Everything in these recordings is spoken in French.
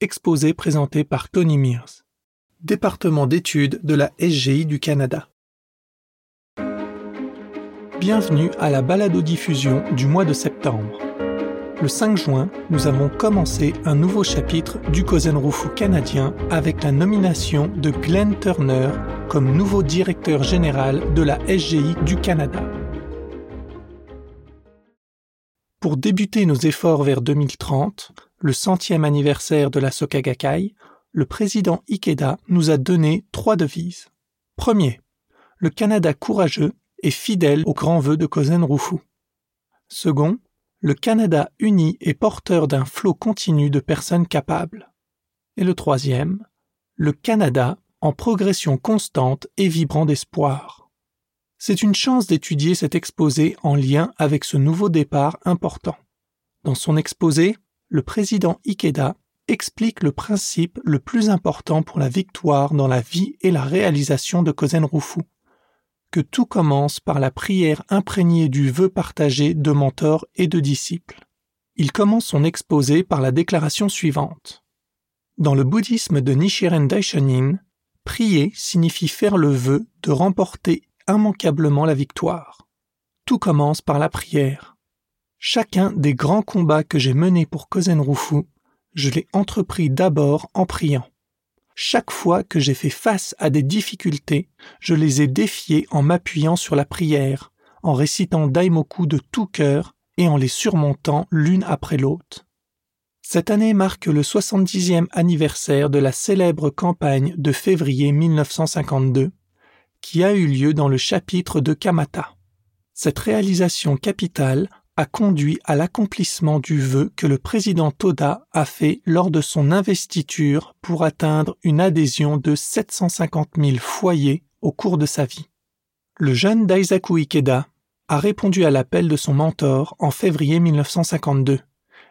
exposé présenté par Tony Mears, département d'études de la SGI du Canada. Bienvenue à la balado-diffusion du mois de septembre. Le 5 juin, nous avons commencé un nouveau chapitre du Rufu canadien avec la nomination de Glenn Turner comme nouveau directeur général de la SGI du Canada. Pour débuter nos efforts vers 2030, le centième anniversaire de la Soka Gakkai, le président Ikeda nous a donné trois devises. Premier, le Canada courageux et fidèle aux grands vœux de Kozen Rufu. Second, le Canada uni et porteur d'un flot continu de personnes capables. Et le troisième, le Canada en progression constante et vibrant d'espoir. C'est une chance d'étudier cet exposé en lien avec ce nouveau départ important. Dans son exposé, le président Ikeda explique le principe le plus important pour la victoire dans la vie et la réalisation de Kozen Rufu, que tout commence par la prière imprégnée du vœu partagé de mentors et de disciples. Il commence son exposé par la déclaration suivante. Dans le bouddhisme de Nichiren Daishonin, prier signifie faire le vœu de remporter immanquablement la victoire. Tout commence par la prière. Chacun des grands combats que j'ai menés pour Kozen Rufu, je l'ai entrepris d'abord en priant. Chaque fois que j'ai fait face à des difficultés, je les ai défiées en m'appuyant sur la prière, en récitant Daimoku de tout cœur et en les surmontant l'une après l'autre. Cette année marque le 70e anniversaire de la célèbre campagne de février 1952, qui a eu lieu dans le chapitre de Kamata. Cette réalisation capitale a conduit à l'accomplissement du vœu que le président Toda a fait lors de son investiture pour atteindre une adhésion de 750 000 foyers au cours de sa vie. Le jeune Daisaku Ikeda a répondu à l'appel de son mentor en février 1952,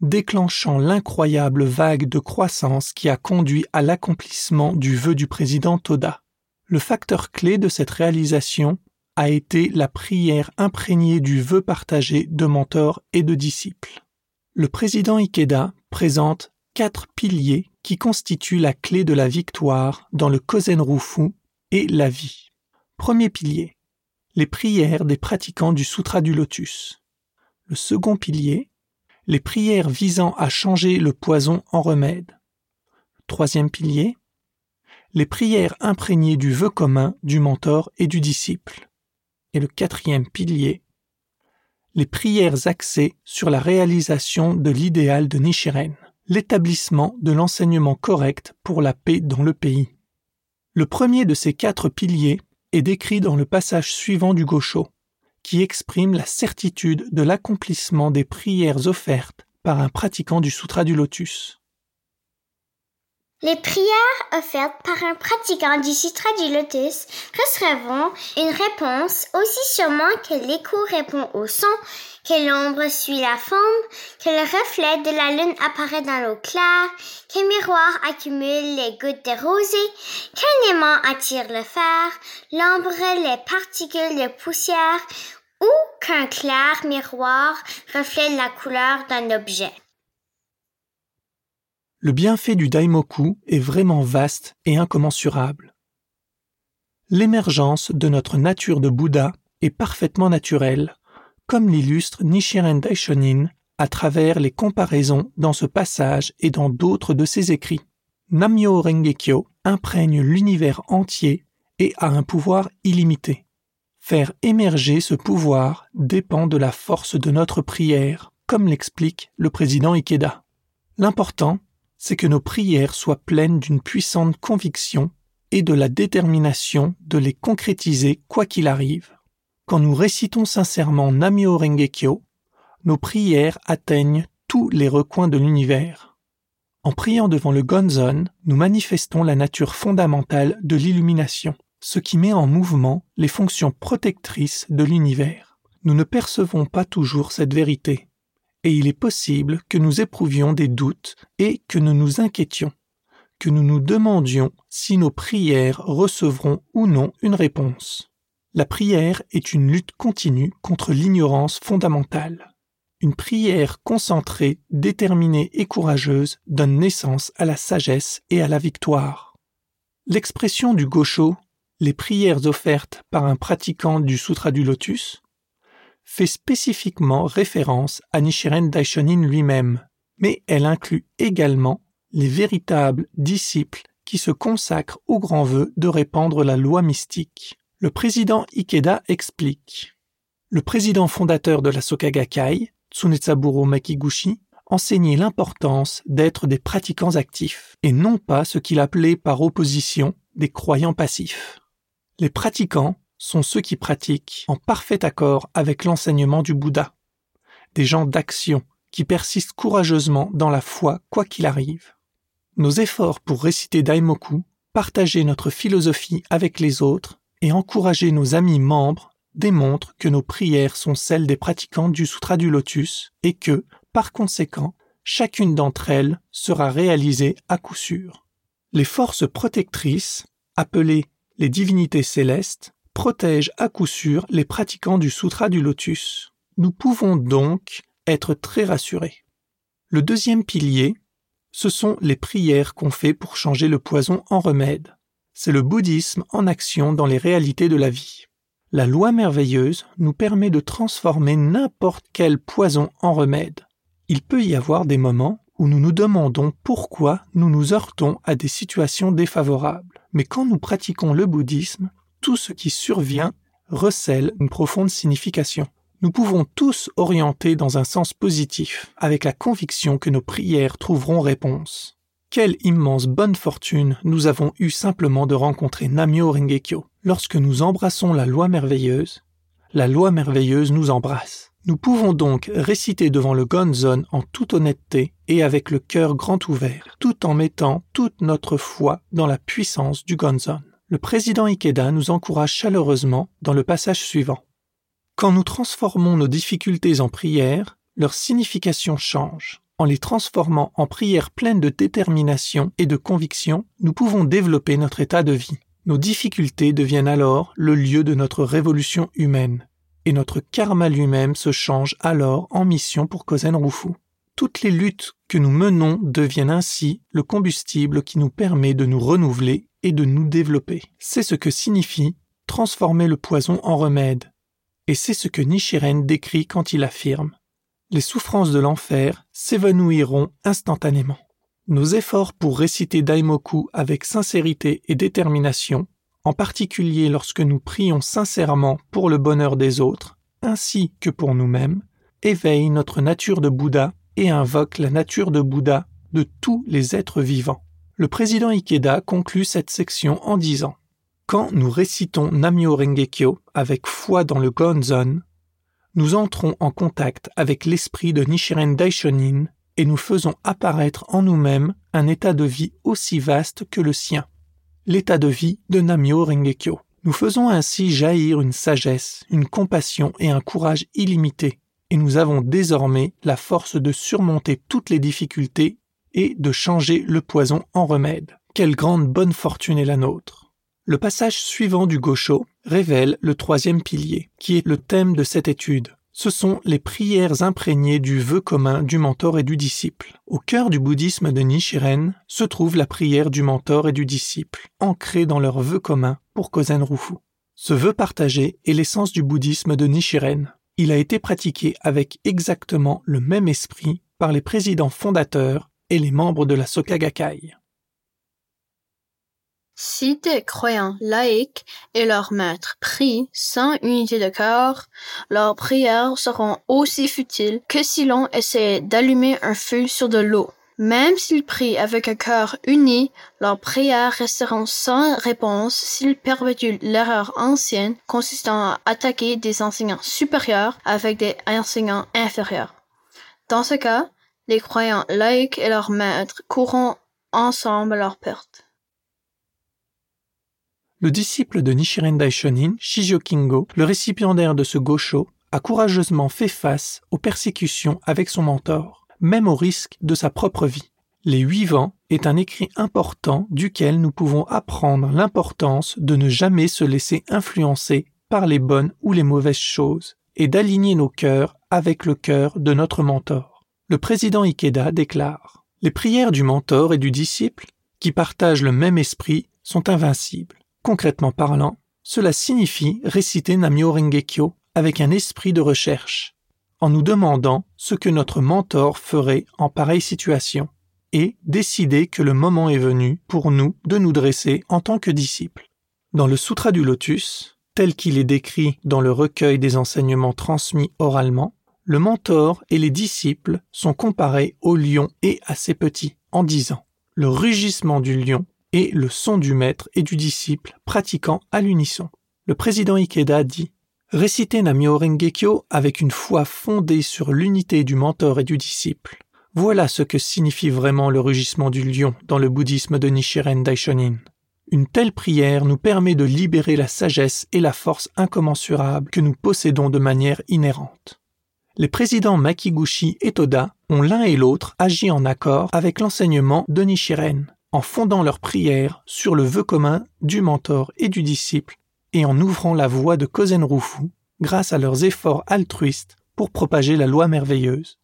déclenchant l'incroyable vague de croissance qui a conduit à l'accomplissement du vœu du président Toda. Le facteur clé de cette réalisation a été la prière imprégnée du vœu partagé de mentors et de disciples. Le président Ikeda présente quatre piliers qui constituent la clé de la victoire dans le Kozen Rufu et la vie. Premier pilier, les prières des pratiquants du Sutra du Lotus. Le second pilier, les prières visant à changer le poison en remède. Troisième pilier, les prières imprégnées du vœu commun du mentor et du disciple. Et le quatrième pilier, les prières axées sur la réalisation de l'idéal de Nichiren, l'établissement de l'enseignement correct pour la paix dans le pays. Le premier de ces quatre piliers est décrit dans le passage suivant du Gosho, qui exprime la certitude de l'accomplissement des prières offertes par un pratiquant du Sutra du Lotus. Les prières offertes par un pratiquant du Sutra du Lotus recevront une réponse aussi sûrement que l'écho répond au son, que l'ombre suit la forme, que le reflet de la lune apparaît dans l'eau claire, qu'un miroir accumule les gouttes de rosée, qu'un aimant attire le fer, l'ombre les particules de poussière ou qu'un clair miroir reflète la couleur d'un objet. Le bienfait du daimoku est vraiment vaste et incommensurable. L'émergence de notre nature de Bouddha est parfaitement naturelle, comme l'illustre Nichiren Daishonin à travers les comparaisons dans ce passage et dans d'autres de ses écrits. Namyo Rengekyo imprègne l'univers entier et a un pouvoir illimité. Faire émerger ce pouvoir dépend de la force de notre prière, comme l'explique le président Ikeda. L'important c'est que nos prières soient pleines d'une puissante conviction et de la détermination de les concrétiser quoi qu'il arrive. Quand nous récitons sincèrement Namyo Rengekyo, nos prières atteignent tous les recoins de l'univers. En priant devant le Gonzon, nous manifestons la nature fondamentale de l'illumination, ce qui met en mouvement les fonctions protectrices de l'univers. Nous ne percevons pas toujours cette vérité, et il est possible que nous éprouvions des doutes et que nous nous inquiétions, que nous nous demandions si nos prières recevront ou non une réponse. La prière est une lutte continue contre l'ignorance fondamentale. Une prière concentrée, déterminée et courageuse donne naissance à la sagesse et à la victoire. L'expression du gaucho, les prières offertes par un pratiquant du Sutra du Lotus, fait spécifiquement référence à Nichiren Daishonin lui-même, mais elle inclut également les véritables disciples qui se consacrent au grand vœu de répandre la loi mystique. Le président Ikeda explique. Le président fondateur de la Soka Gakkai, Tsunetsaburo Makiguchi, enseignait l'importance d'être des pratiquants actifs et non pas ce qu'il appelait par opposition des croyants passifs. Les pratiquants sont ceux qui pratiquent en parfait accord avec l'enseignement du Bouddha, des gens d'action qui persistent courageusement dans la foi quoi qu'il arrive. Nos efforts pour réciter Daimoku, partager notre philosophie avec les autres et encourager nos amis membres démontrent que nos prières sont celles des pratiquants du Sutra du Lotus et que, par conséquent, chacune d'entre elles sera réalisée à coup sûr. Les forces protectrices, appelées les divinités célestes, protègent à coup sûr les pratiquants du Sutra du Lotus. Nous pouvons donc être très rassurés. Le deuxième pilier, ce sont les prières qu'on fait pour changer le poison en remède. C'est le bouddhisme en action dans les réalités de la vie. La loi merveilleuse nous permet de transformer n'importe quel poison en remède. Il peut y avoir des moments où nous nous demandons pourquoi nous nous heurtons à des situations défavorables. Mais quand nous pratiquons le bouddhisme, tout ce qui survient recèle une profonde signification. Nous pouvons tous orienter dans un sens positif, avec la conviction que nos prières trouveront réponse. Quelle immense bonne fortune nous avons eu simplement de rencontrer Namyo Rengekyo. Lorsque nous embrassons la loi merveilleuse, la loi merveilleuse nous embrasse. Nous pouvons donc réciter devant le Gonzon en toute honnêteté et avec le cœur grand ouvert, tout en mettant toute notre foi dans la puissance du Gonzon. Le président Ikeda nous encourage chaleureusement dans le passage suivant. Quand nous transformons nos difficultés en prières, leur signification change. En les transformant en prières pleines de détermination et de conviction, nous pouvons développer notre état de vie. Nos difficultés deviennent alors le lieu de notre révolution humaine, et notre karma lui-même se change alors en mission pour Kozen Rufu. Toutes les luttes que nous menons deviennent ainsi le combustible qui nous permet de nous renouveler et de nous développer. C'est ce que signifie transformer le poison en remède. Et c'est ce que Nichiren décrit quand il affirme Les souffrances de l'enfer s'évanouiront instantanément. Nos efforts pour réciter Daimoku avec sincérité et détermination, en particulier lorsque nous prions sincèrement pour le bonheur des autres, ainsi que pour nous-mêmes, éveillent notre nature de Bouddha et invoquent la nature de Bouddha de tous les êtres vivants. Le président Ikeda conclut cette section en disant Quand nous récitons Namyo Rengekyo avec foi dans le Gonzon, nous entrons en contact avec l'esprit de Nichiren Daishonin et nous faisons apparaître en nous-mêmes un état de vie aussi vaste que le sien, l'état de vie de Namyo Rengekyo. Nous faisons ainsi jaillir une sagesse, une compassion et un courage illimités, et nous avons désormais la force de surmonter toutes les difficultés et de changer le poison en remède. Quelle grande bonne fortune est la nôtre. Le passage suivant du Gosho révèle le troisième pilier, qui est le thème de cette étude. Ce sont les prières imprégnées du vœu commun du mentor et du disciple. Au cœur du bouddhisme de Nichiren se trouve la prière du mentor et du disciple, ancrée dans leur vœu commun pour Kozen Rufu. Ce vœu partagé est l'essence du bouddhisme de Nichiren. Il a été pratiqué avec exactement le même esprit par les présidents fondateurs et les membres de la Soka Gakkai. Si des croyants laïcs et leurs maîtres prient sans unité de cœur, leurs prières seront aussi futiles que si l'on essayait d'allumer un feu sur de l'eau. Même s'ils prient avec un cœur uni, leurs prières resteront sans réponse s'ils perpétuent l'erreur ancienne consistant à attaquer des enseignants supérieurs avec des enseignants inférieurs. Dans ce cas, les croyants laïcs et leurs maîtres courront ensemble à leur perte. Le disciple de Nichiren Daishonin, Shijio Kingo, le récipiendaire de ce gosho, a courageusement fait face aux persécutions avec son mentor, même au risque de sa propre vie. Les huit vents est un écrit important duquel nous pouvons apprendre l'importance de ne jamais se laisser influencer par les bonnes ou les mauvaises choses, est d'aligner nos cœurs avec le cœur de notre mentor. Le président Ikeda déclare Les prières du mentor et du disciple, qui partagent le même esprit, sont invincibles. Concrètement parlant, cela signifie réciter Namyo Rengekyo avec un esprit de recherche, en nous demandant ce que notre mentor ferait en pareille situation, et décider que le moment est venu pour nous de nous dresser en tant que disciples. Dans le Sutra du Lotus, tel qu'il est décrit dans le recueil des enseignements transmis oralement, le mentor et les disciples sont comparés au lion et à ses petits, en disant le rugissement du lion et le son du maître et du disciple pratiquant à l'unisson. Le président Ikeda dit Réciter Namyo Rengekyo avec une foi fondée sur l'unité du mentor et du disciple. Voilà ce que signifie vraiment le rugissement du lion dans le bouddhisme de Nichiren Daishonin. Une telle prière nous permet de libérer la sagesse et la force incommensurable que nous possédons de manière inhérente. Les présidents Makiguchi et Toda ont l'un et l'autre agi en accord avec l'enseignement de Nichiren, en fondant leur prière sur le vœu commun du mentor et du disciple et en ouvrant la voie de Kozenrufu grâce à leurs efforts altruistes pour propager la loi merveilleuse.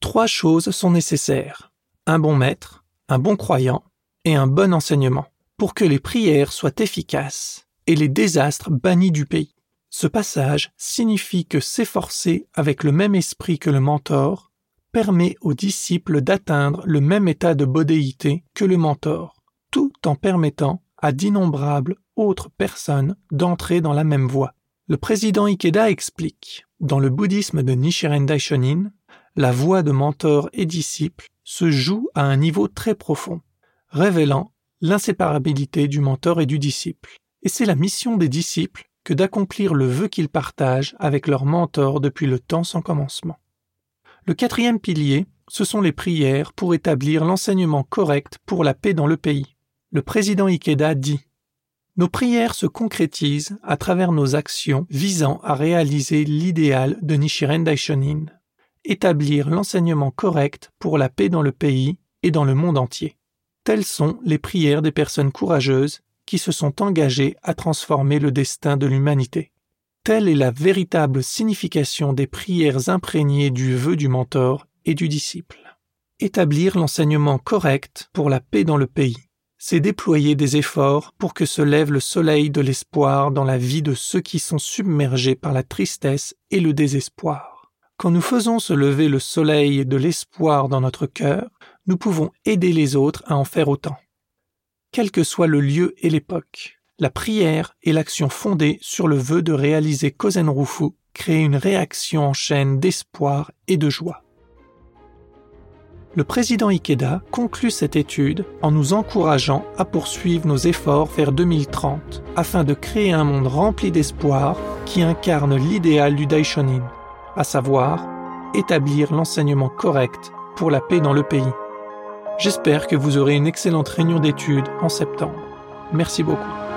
Trois choses sont nécessaires. Un bon maître, un bon croyant et un bon enseignement pour que les prières soient efficaces et les désastres bannis du pays. Ce passage signifie que s'efforcer avec le même esprit que le mentor permet aux disciples d'atteindre le même état de bodéité que le mentor, tout en permettant à d'innombrables autres personnes d'entrer dans la même voie. Le président Ikeda explique Dans le bouddhisme de Nichiren Daishonin, la voie de mentor et disciple se joue à un niveau très profond, révélant l'inséparabilité du mentor et du disciple. Et c'est la mission des disciples que d'accomplir le vœu qu'ils partagent avec leur mentor depuis le temps sans commencement. Le quatrième pilier, ce sont les prières pour établir l'enseignement correct pour la paix dans le pays. Le président Ikeda dit Nos prières se concrétisent à travers nos actions visant à réaliser l'idéal de Nichiren Daishonin, établir l'enseignement correct pour la paix dans le pays et dans le monde entier. Telles sont les prières des personnes courageuses qui se sont engagées à transformer le destin de l'humanité. Telle est la véritable signification des prières imprégnées du vœu du mentor et du disciple. Établir l'enseignement correct pour la paix dans le pays, c'est déployer des efforts pour que se lève le soleil de l'espoir dans la vie de ceux qui sont submergés par la tristesse et le désespoir. Quand nous faisons se lever le soleil de l'espoir dans notre cœur, nous pouvons aider les autres à en faire autant. Quel que soit le lieu et l'époque, la prière et l'action fondée sur le vœu de réaliser Kozenrufu créent une réaction en chaîne d'espoir et de joie. Le président Ikeda conclut cette étude en nous encourageant à poursuivre nos efforts vers 2030 afin de créer un monde rempli d'espoir qui incarne l'idéal du Daishonin, à savoir établir l'enseignement correct pour la paix dans le pays. J'espère que vous aurez une excellente réunion d'études en septembre. Merci beaucoup.